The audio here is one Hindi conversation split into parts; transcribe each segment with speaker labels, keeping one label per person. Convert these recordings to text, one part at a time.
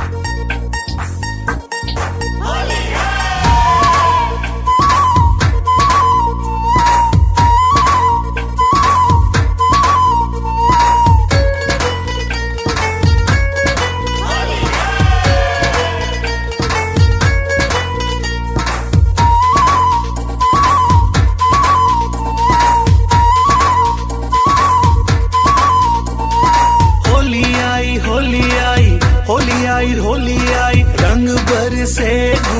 Speaker 1: होली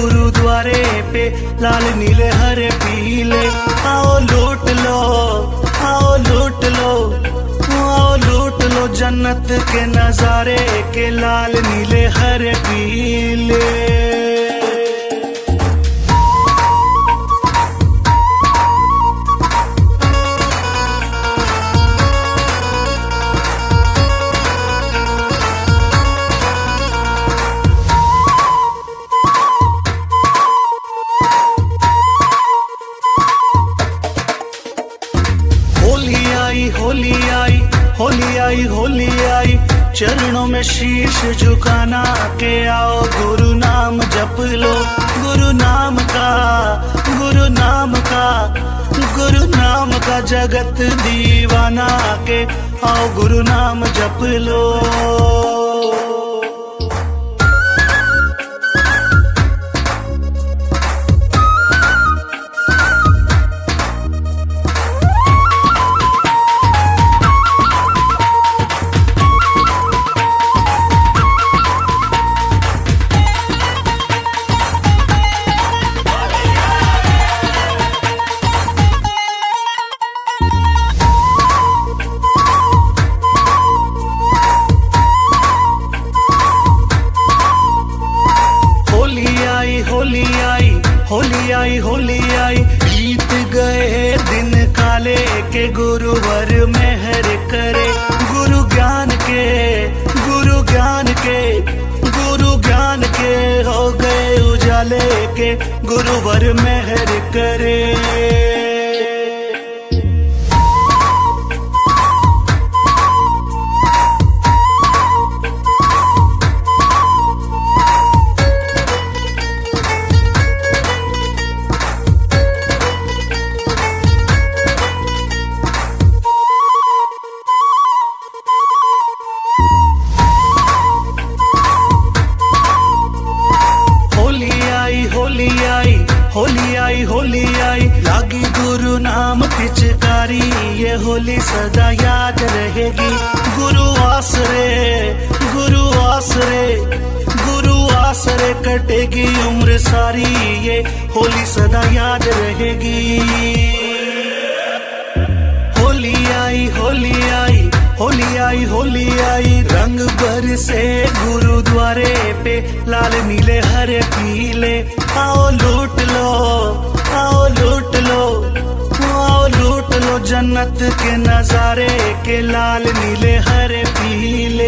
Speaker 1: गुरुद्वारे पे लाल, नीले, हरे, पीले। आओ लूट लो, आओ लूट लो, आओ लूट लो जन्नत के नजारे के लाल, नीले, हरे, पीले। होली आई होली आई। चरणों में शीश झुकाना के आओ, गुरु नाम जप लो। गुरु नाम का, गुरु नाम का, गुरु नाम का जगत दीवाना के आओ, गुरु नाम जप लो। के गुरुवर मेहर करे। गुरु ज्ञान के, गुरु ज्ञान के, गुरु ज्ञान के हो गए उजाले के। गुरुवर मेहर करे। होली आई होली आई। लागी गुरु नाम पिचकारी, ये होली सदा याद रहेगी। गुरु आसरे गुरु आसरे गुरु आसरे कटेगी उम्र सारी, ये होली सदा याद रहेगी। होली आई होली आई होली आई होली आई। रंग बरसे गुरुद्वारे पे लाल, नीले, हरे, पीले। आओ लूट लो, आओ लूट लो, आओ लूट लो। जन्नत के नजारे के लाल, नीले, हरे, पीले।